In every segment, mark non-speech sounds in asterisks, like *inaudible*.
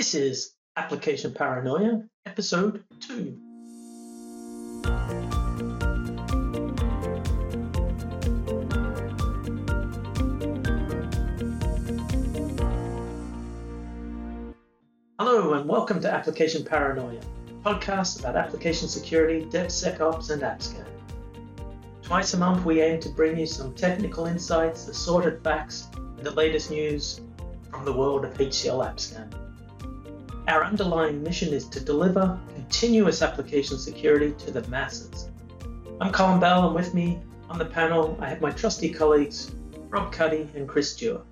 This is Application Paranoia, Episode 2. Hello, and welcome to Application Paranoia, a podcast about application security, DevSecOps, and AppScan. Twice a month, we aim to bring you some technical insights, assorted facts, and the latest news from the world of HCL AppScan. Our underlying mission is to deliver continuous application security to the masses. I'm Colin Bell, and with me on the panel, I have my trusty colleagues, Rob Cuddy and Chris Stewart.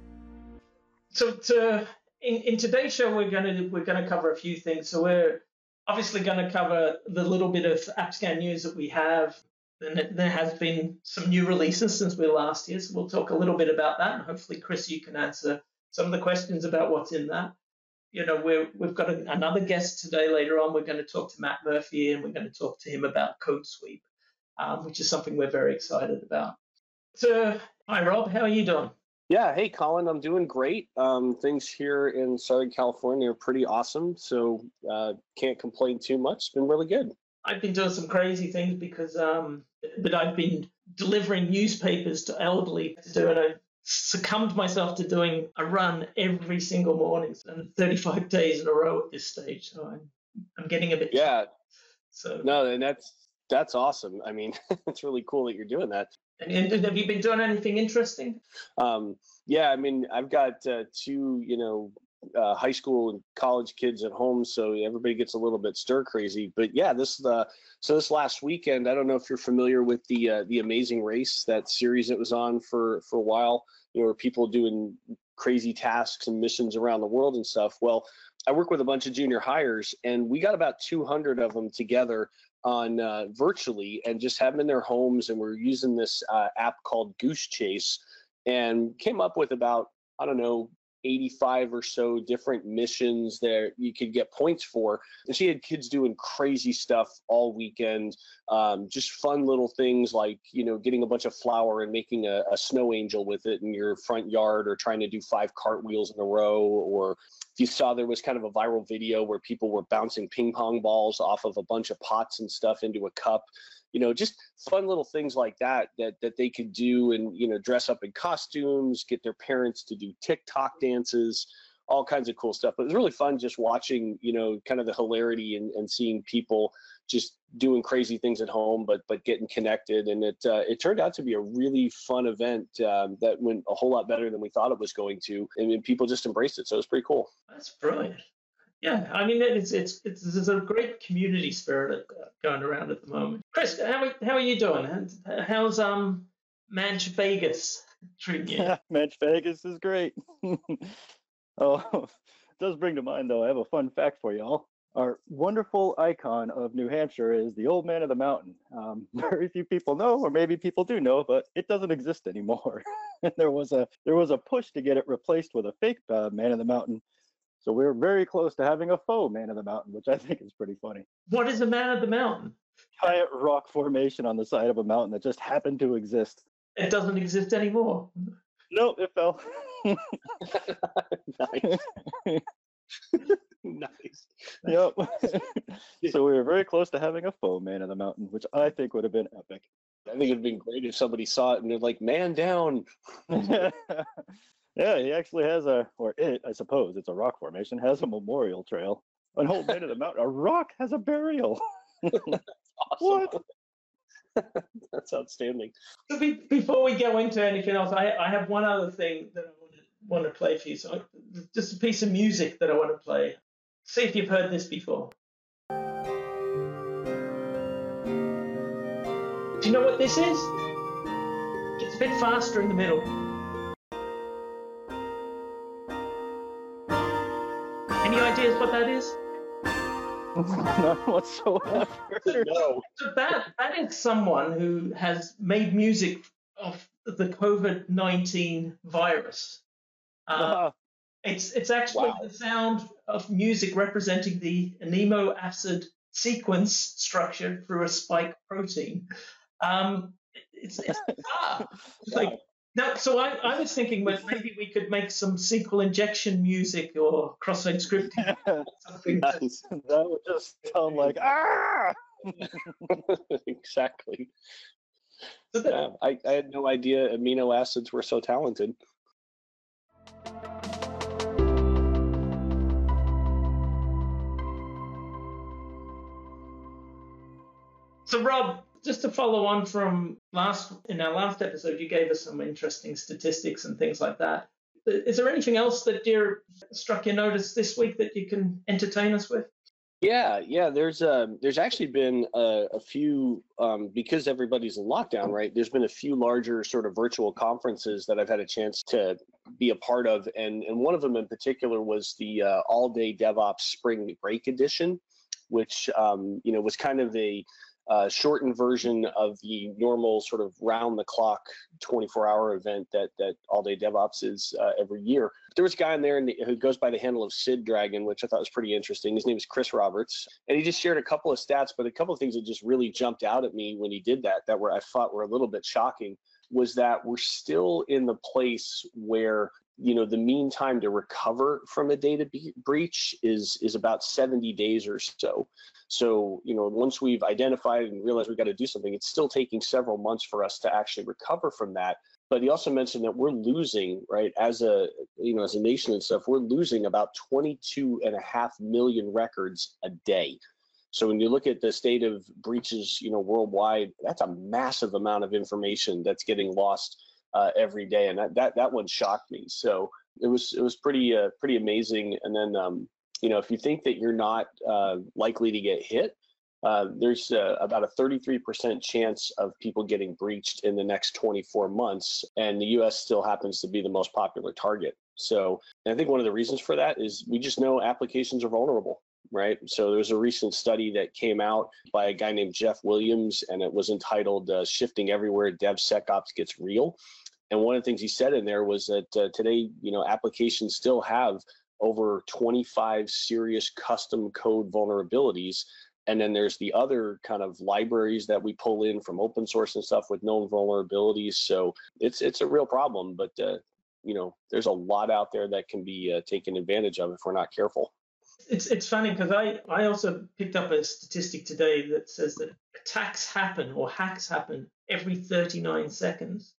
So, to, in, in today's show, we're going to we're going to cover a few things. So, we're obviously going to cover the little bit of AppScan news that we have. And there has been some new releases since we last year, so we'll talk a little bit about that. And hopefully, Chris, you can answer some of the questions about what's in that you know, we have got a, another guest today later on. We're going to talk to Matt Murphy and we're going to talk to him about Code Sweep, um, which is something we're very excited about. So, hi, Rob. How are you doing? Yeah, hey, Colin, I'm doing great. Um, things here in Southern California are pretty awesome, so uh, can't complain too much. It's been really good. I've been doing some crazy things because, um, but I've been delivering newspapers to elderly to do, and I succumbed myself to doing a run every single morning and 35 *laughs* days in a row at this stage. So I'm, I'm getting a bit. Yeah. So no, and that's that's awesome. I mean, *laughs* it's really cool that you're doing that. And, and have you been doing anything interesting? Um, yeah, I mean, I've got uh, two, you know, uh, high school and college kids at home, so everybody gets a little bit stir crazy. But yeah, this the so this last weekend, I don't know if you're familiar with the uh, the Amazing Race, that series that was on for for a while you know, people doing crazy tasks and missions around the world and stuff. Well, I work with a bunch of junior hires, and we got about 200 of them together on uh, virtually and just have them in their homes. And we're using this uh, app called Goose Chase, and came up with about I don't know 85 or so different missions that you could get points for. And she had kids doing crazy stuff all weekend, um, just fun little things like, you know, getting a bunch of flour and making a, a snow angel with it in your front yard or trying to do five cartwheels in a row. Or you saw there was kind of a viral video where people were bouncing ping pong balls off of a bunch of pots and stuff into a cup. You know just fun little things like that that that they could do and you know dress up in costumes get their parents to do tiktok dances all kinds of cool stuff. But it was really fun just watching you know kind of the hilarity and, and seeing people just doing crazy things at home but but getting connected and it uh, it turned out to be a really fun event um, that went a whole lot better than we thought it was going to and people just embraced it so it was pretty cool that's brilliant yeah, I mean it's it's it's there's a great community spirit going around at the moment. Chris, how how are you doing? How's um Manch Vegas treating you? *laughs* Yeah, Manch Vegas is great. *laughs* oh, *laughs* does bring to mind though. I have a fun fact for y'all. Our wonderful icon of New Hampshire is the Old Man of the Mountain. Um, *laughs* very few people know, or maybe people do know, but it doesn't exist anymore. *laughs* and there was a there was a push to get it replaced with a fake uh, Man of the Mountain so we are very close to having a faux man of the mountain, which I think is pretty funny. What is a man of the mountain? Giant rock formation on the side of a mountain that just happened to exist. It doesn't exist anymore. No, it fell. *laughs* nice. Nice. Yep. *laughs* *laughs* so we were very close to having a faux man of the mountain, which I think would have been epic. I think it'd been great if somebody saw it and they're like, "Man down." *laughs* Yeah, he actually has a, or it, I suppose, it's a rock formation, has a memorial trail. On Whole Bit of the Mountain, a rock has a burial. what? That's outstanding. So be, before we go into anything else, I, I have one other thing that I want to, want to play for you. So just a piece of music that I want to play. See if you've heard this before. Do you know what this is? It's a bit faster in the middle. Any ideas what that is? *laughs* None whatsoever. no. So that that is someone who has made music of the COVID nineteen virus. Uh, uh-huh. It's it's actually wow. the sound of music representing the amino acid sequence structure through a spike protein. Um, it's, it's bizarre. *laughs* Like No, so I, I was thinking that maybe we could make some SQL injection music or cross-site scripting. or *laughs* something. Nice. that would just sound like *laughs* ah. exactly. So that- Yeah, I, I had no idea amino acids were so talented. So, Rob, just to follow on from last in our last episode, you gave us some interesting statistics and things like that. Is there anything else that you struck your notice this week that you can entertain us with? Yeah, yeah. There's uh, there's actually been a, a few um, because everybody's in lockdown, right? There's been a few larger sort of virtual conferences that I've had a chance to be a part of, and and one of them in particular was the uh, All Day DevOps Spring Break Edition, which um, you know was kind of a uh, shortened version of the normal sort of round the clock 24 hour event that that all day DevOps is uh, every year. There was a guy in there who goes by the handle of Sidragon, which I thought was pretty interesting. His name is Chris Roberts, and he just shared a couple of stats, but a couple of things that just really jumped out at me when he did that that were I thought were a little bit shocking was that we're still in the place where you know the mean time to recover from a data be- breach is is about 70 days or so. So you know once we've identified and realized we've got to do something it's still taking several months for us to actually recover from that. But he also mentioned that we're losing right as a you know as a nation and stuff we're losing about 22 and a half million records a day. So when you look at the state of breaches you know worldwide that's a massive amount of information that's getting lost uh, every day, and that, that that one shocked me. So it was it was pretty uh, pretty amazing. And then um, you know if you think that you're not uh, likely to get hit, uh, there's uh, about a 33% chance of people getting breached in the next 24 months, and the U.S. still happens to be the most popular target. So I think one of the reasons for that is we just know applications are vulnerable right? So there was a recent study that came out by a guy named Jeff Williams, and it was entitled uh, "Shifting Everywhere: DevSecOps Gets Real." And one of the things he said in there was that uh, today, you know, applications still have over 25 serious custom code vulnerabilities. And then there's the other kind of libraries that we pull in from open source and stuff with known vulnerabilities. So it's it's a real problem, but uh, you know, there's a lot out there that can be uh, taken advantage of if we're not careful. It's it's funny because I, I also picked up a statistic today that says that attacks happen or hacks happen every 39 seconds.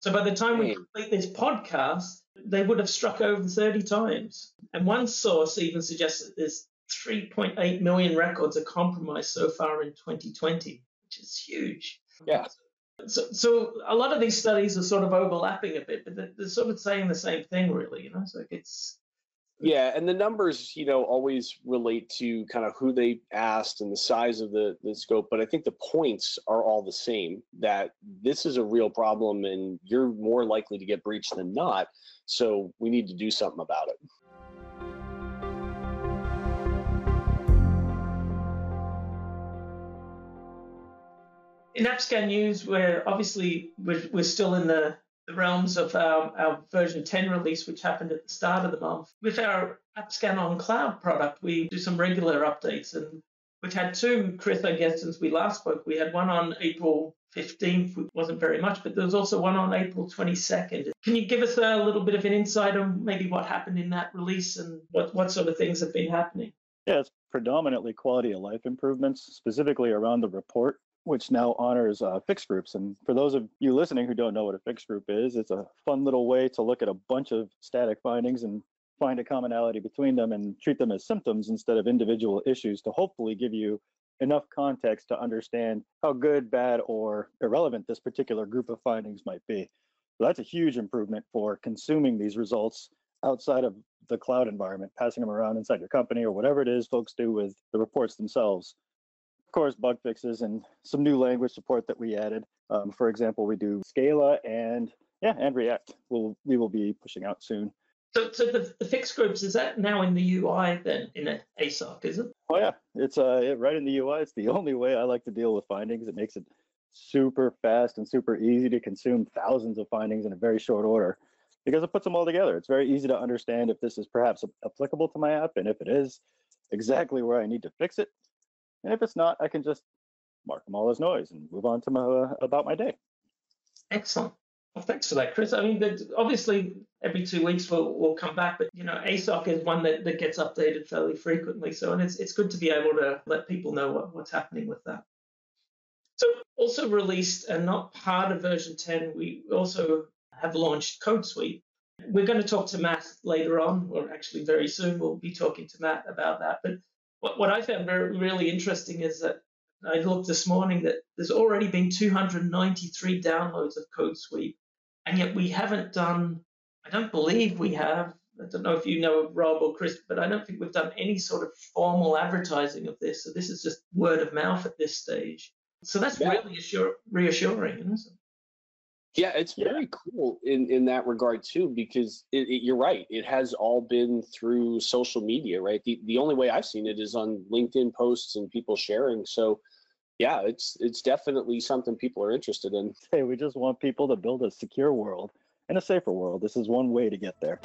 So by the time we hmm. complete this podcast, they would have struck over 30 times. And one source even suggests that there's 3.8 million records are compromised so far in 2020, which is huge. Yeah. So, so a lot of these studies are sort of overlapping a bit, but they're, they're sort of saying the same thing, really. You know, so it's yeah, and the numbers, you know, always relate to kind of who they asked and the size of the, the scope, but I think the points are all the same that this is a real problem and you're more likely to get breached than not. So we need to do something about it. in AppScan News, we're obviously we're, we're still in the the realms of our, our version 10 release, which happened at the start of the month. With our AppScan on Cloud product, we do some regular updates, and we've had two, Chris, I guess, since we last spoke. We had one on April 15th, which wasn't very much, but there was also one on April 22nd. Can you give us a little bit of an insight on maybe what happened in that release and what, what sort of things have been happening? Yeah, it's predominantly quality of life improvements, specifically around the report which now honors uh, fixed groups. And for those of you listening who don't know what a fixed group is, it's a fun little way to look at a bunch of static findings and find a commonality between them and treat them as symptoms instead of individual issues to hopefully give you enough context to understand how good, bad, or irrelevant this particular group of findings might be. So that's a huge improvement for consuming these results outside of the cloud environment, passing them around inside your company or whatever it is folks do with the reports themselves of course, bug fixes and some new language support that we added. Um, for example, we do Scala and yeah, and React. We'll we will be pushing out soon. So, so the, the fixed groups is that now in the UI then in a ASOC, is it? Oh yeah, it's uh right in the UI. It's the *laughs* only way I like to deal with findings. It makes it super fast and super easy to consume thousands of findings in a very short order because it puts them all together. It's very easy to understand if this is perhaps applicable to my app and if it is, exactly where I need to fix it and if it's not, I can just mark them all as noise and move on to my uh, about my day. Excellent. Well, thanks for that, Chris. I mean, obviously, every two weeks we'll, we'll come back, but you know, ASOC is one that, that gets updated fairly frequently. So, and it's it's good to be able to let people know what, what's happening with that. So, also released and not part of version 10, we also have launched CodeSweep. We're going to talk to Matt later on, or actually very soon. We'll be talking to Matt about that. But what, what I found very really interesting is that I looked this morning that there's already been 293 downloads of CodeSweep and yet we haven't done. I don't believe we have. I don't know if you know Rob or Chris, but I don't think we've done any sort of formal advertising of this. So this is just word of mouth at this stage. So that's yeah. really reassuring, isn't it? Yeah, it's very cool in, in that regard too, because it, it, you're right. It has all been through social media, right? The the only way I've seen it is on LinkedIn posts and people sharing. So yeah, it's it's definitely something people are interested in. Hey, we just want people to build a secure world and a safer world. This is one way to get there.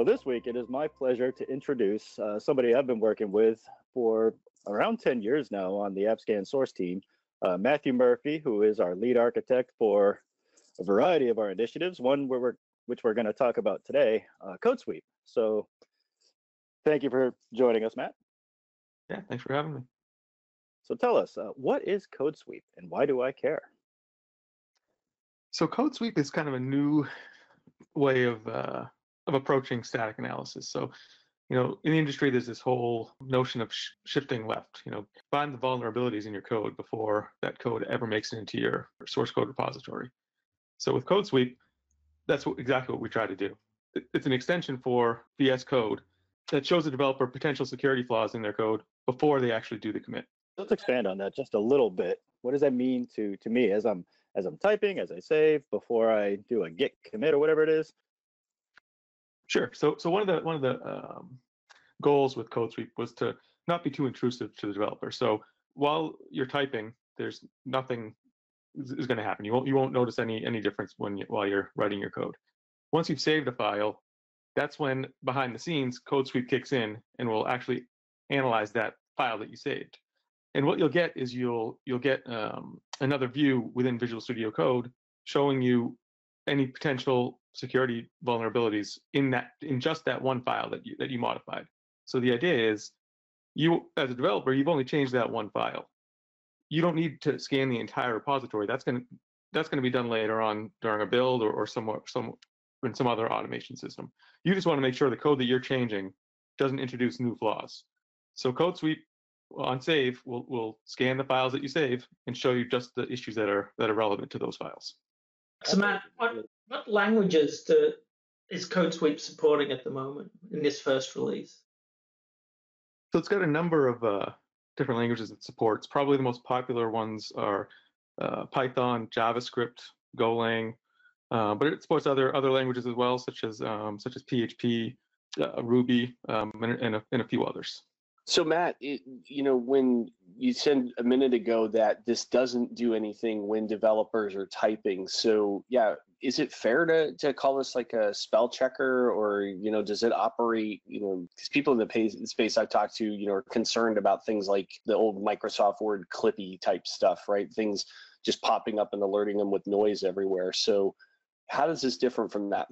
So this week, it is my pleasure to introduce uh, somebody I've been working with for around 10 years now on the AppScan source team, uh, Matthew Murphy, who is our lead architect for a variety of our initiatives. One where we're which we're going to talk about today, uh, CodeSweep. So thank you for joining us, Matt. Yeah, thanks for having me. So tell us, uh, what is CodeSweep and why do I care? So CodeSweep is kind of a new way of uh, of approaching static analysis. So, you know, in the industry, there's this whole notion of sh- shifting left. You know, find the vulnerabilities in your code before that code ever makes it into your source code repository. So with CodeSweep, that's what, exactly what we try to do. It's an extension for VS Code that shows the developer potential security flaws in their code before they actually do the commit. Let's expand on that just a little bit. What does that mean to to me as I'm as I'm typing, as I save, before I do a git commit or whatever it is? Sure. So so one of the one of the um, goals with CodeSweep was to not be too intrusive to the developer. So while you're typing, there's nothing is, going to happen. You won't you won't notice any any difference when you, while you're writing your code. Once you've saved a file, that's when behind the scenes CodeSweep kicks in and will actually analyze that file that you saved. And what you'll get is you'll you'll get um, another view within Visual Studio Code showing you any potential security vulnerabilities in that in just that one file that you that you modified. So the idea is you as a developer you've only changed that one file you don't need to scan the entire repository. That's going to that's to be done later on during a build or, or somewhere some in some other automation system. You just want to make sure the code that you're changing doesn't introduce new flaws. So code sweep on save will will scan the files that you save and show you just the issues that are that are relevant to those files. So Matt, what what languages do, is CodeSweep supporting at the moment in this first release? So it's got a number of uh, different languages it supports. Probably the most popular ones are uh, Python, JavaScript, Golang, uh, but it supports other other languages as well, such as um, such as PHP, uh, Ruby, um, and, and, a, and, a, few others. So Matt, it, you know when you said a minute ago that this doesn't do anything when developers are typing. So yeah, is it fair to to call this like a spell checker, or you know, does it operate? You know, because people in the space I've talked to, you know, are concerned about things like the old Microsoft Word Clippy type stuff, right? Things just popping up and alerting them with noise everywhere. So, how does this different from that?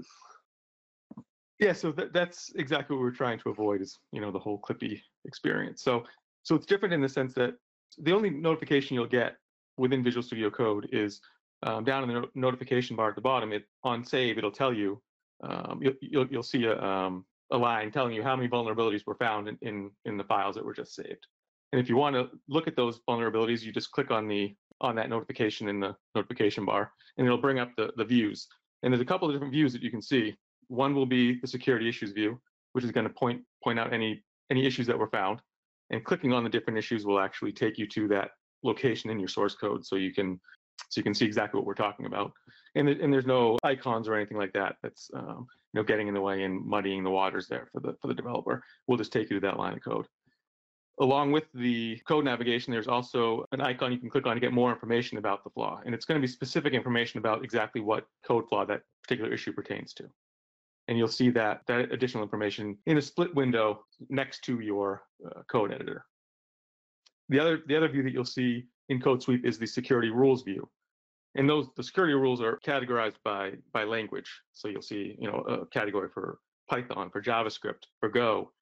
Yeah, so th- that's exactly what we're trying to avoid is you know the whole Clippy experience. So so it's different in the sense that the only notification you'll get within Visual Studio Code is um, down in the no- notification bar at the bottom. It on save, it'll tell you um, you'll, you'll, you'll see a um, a line telling you how many vulnerabilities were found in, in in the files that were just saved. And if you want to look at those vulnerabilities, you just click on the on that notification in the notification bar, and it'll bring up the the views. And there's a couple of different views that you can see. One will be the security issues view, which is going to point point out any any issues that were found. And clicking on the different issues will actually take you to that location in your source code, so you can so you can see exactly what we're talking about. And and there's no icons or anything like that that's um, you know getting in the way and muddying the waters there for the for the developer. We'll just take you to that line of code. Along with the code navigation, there's also an icon you can click on to get more information about the flaw. And it's going to be specific information about exactly what code flaw that particular issue pertains to and you'll see that that additional information in a split window next to your uh, code editor. The other the other view that you'll see in CodeSweep is the security rules view. And those the security rules are categorized by by language. So you'll see, you know, a category for Python, for JavaScript, for Go.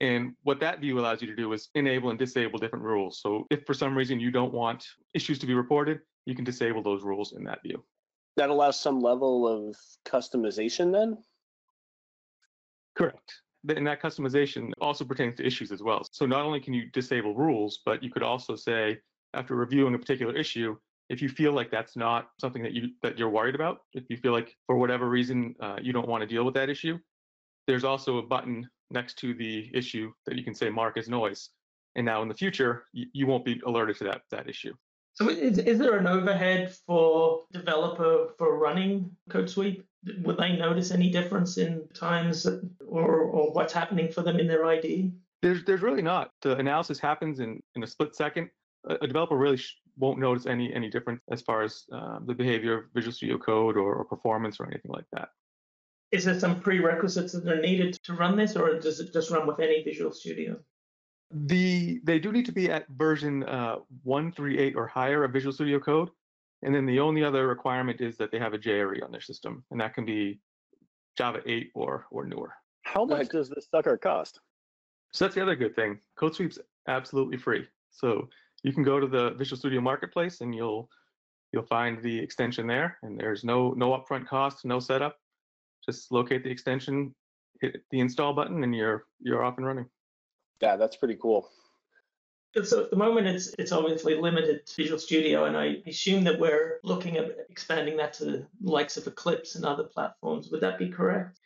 And what that view allows you to do is enable and disable different rules. So if for some reason you don't want issues to be reported, you can disable those rules in that view. That allows some level of customization then? Correct. And that customization also pertains to issues as well. So not only can you disable rules, but you could also say, after reviewing a particular issue, if you feel like that's not something that you that you're worried about, if you feel like for whatever reason uh, you don't want to deal with that issue, there's also a button next to the issue that you can say mark as noise. And now in the future, you, you won't be alerted to that that issue. So is, is there an overhead for developer for running CodeSweep? Would they notice any difference in times or, or what's happening for them in their ID? There's there's really not. The analysis happens in, in a split second. A, a developer really sh- won't notice any any difference as far as uh, the behavior of Visual Studio Code or, or performance or anything like that. Is there some prerequisites that are needed to run this, or does it just run with any Visual Studio? The they do need to be at version uh, 138 or higher of Visual Studio Code, and then the only other requirement is that they have a JRE on their system, and that can be Java 8 or or newer. How much does this sucker cost? So that's the other good thing. CodeSweep's absolutely free. So you can go to the Visual Studio Marketplace and you'll you'll find the extension there, and there's no no upfront cost, no setup. Just locate the extension, hit the install button, and you're you're off and running. Yeah, that's pretty cool. So at the moment, it's it's obviously limited to Visual Studio, and I assume that we're looking at expanding that to the likes of Eclipse and other platforms. Would that be correct?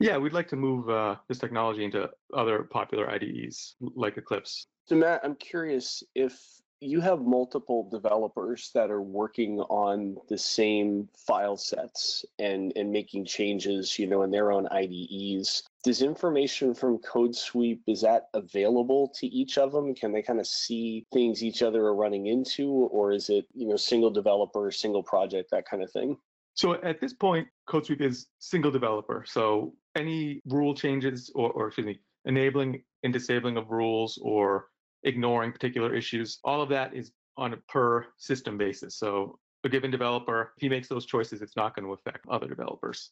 Yeah, we'd like to move uh, this technology into other popular IDEs like Eclipse. So Matt, I'm curious if you have multiple developers that are working on the same file sets and and making changes you know in their own ides does information from CodeSweep is that available to each of them? Can they kind of see things each other are running into or is it you know single developer single project that kind of thing? So at this point CodeSweep is single developer. So any rule changes or, or excuse me enabling and disabling of rules or ignoring particular issues. All of that is on a per system basis. So a given developer, if he makes those choices, it's not going to affect other developers.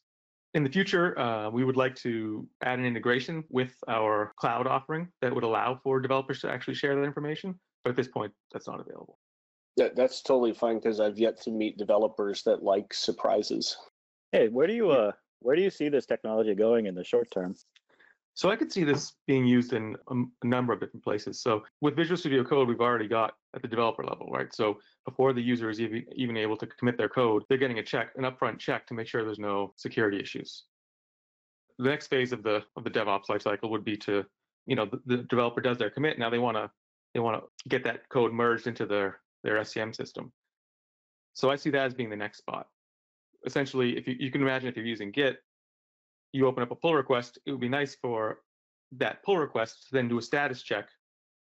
In the future, uh, we would like to add an integration with our cloud offering that would allow for developers to actually share that information. But at this point, that's not available. Yeah, that's totally fine because I've yet to meet developers that like surprises. Hey, where do you uh where do you see this technology going in the short term? So I could see this being used in a, a, number of different places. So with Visual Studio Code, we've already got at the developer level, right? So before the user is even, even able to commit their code, they're getting a check, an upfront check to make sure there's no security issues. The next phase of the of the DevOps lifecycle would be to, you know, the, the developer does their commit. Now they want to they want to get that code merged into their their SCM system. So I see that as being the next spot. Essentially, if you, you can imagine if you're using Git, you open up a pull request, it would be nice for that pull request to then do a status check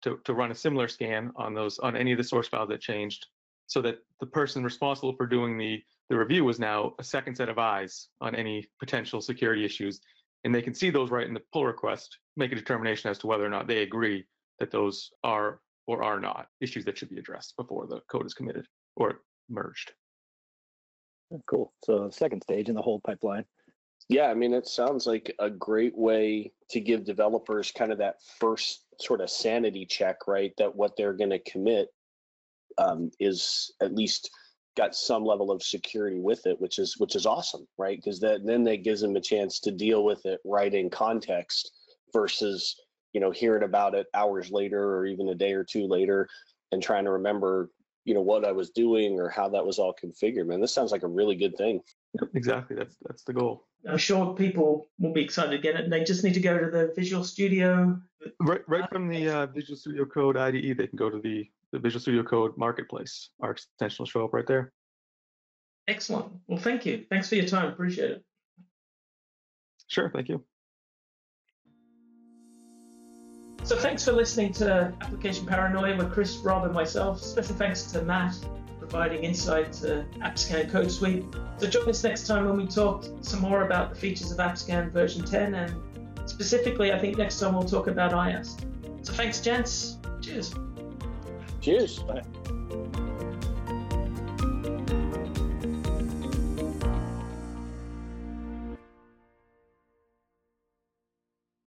to, to run a similar scan on those on any of the source files that changed so that the person responsible for doing the the review was now a second set of eyes on any potential security issues and they can see those right in the pull request make a determination as to whether or not they agree that those are or are not issues that should be addressed before the code is committed or merged. Cool. So second stage in the whole pipeline yeah, I mean, it sounds like a great way to give developers kind of that first sort of sanity check, right? That what they're going to commit um, is at least got some level of security with it, which is which is awesome, right? Because that then that gives them a chance to deal with it right in context versus you know hearing about it hours later or even a day or two later and trying to remember you know what I was doing or how that was all configured. Man, this sounds like a really good thing. Yep, exactly. That's that's the goal. I'm sure people will be excited to get it. They just need to go to the Visual Studio. Right, right from the uh, Visual Studio Code IDE, they can go to the, the Visual Studio Code Marketplace. Our extension will show up right there. Excellent. Well, thank you. Thanks for your time. Appreciate it. Sure. Thank you. So thanks for listening to Application Paranoia with Chris, Rob, and myself. Special thanks to Matt providing insight to AppScan CodeSweep. So join us next time when we talk some more about the features of AppScan version 10 and specifically I think next time we'll talk about IAST. So thanks gents. Cheers. Cheers. Bye.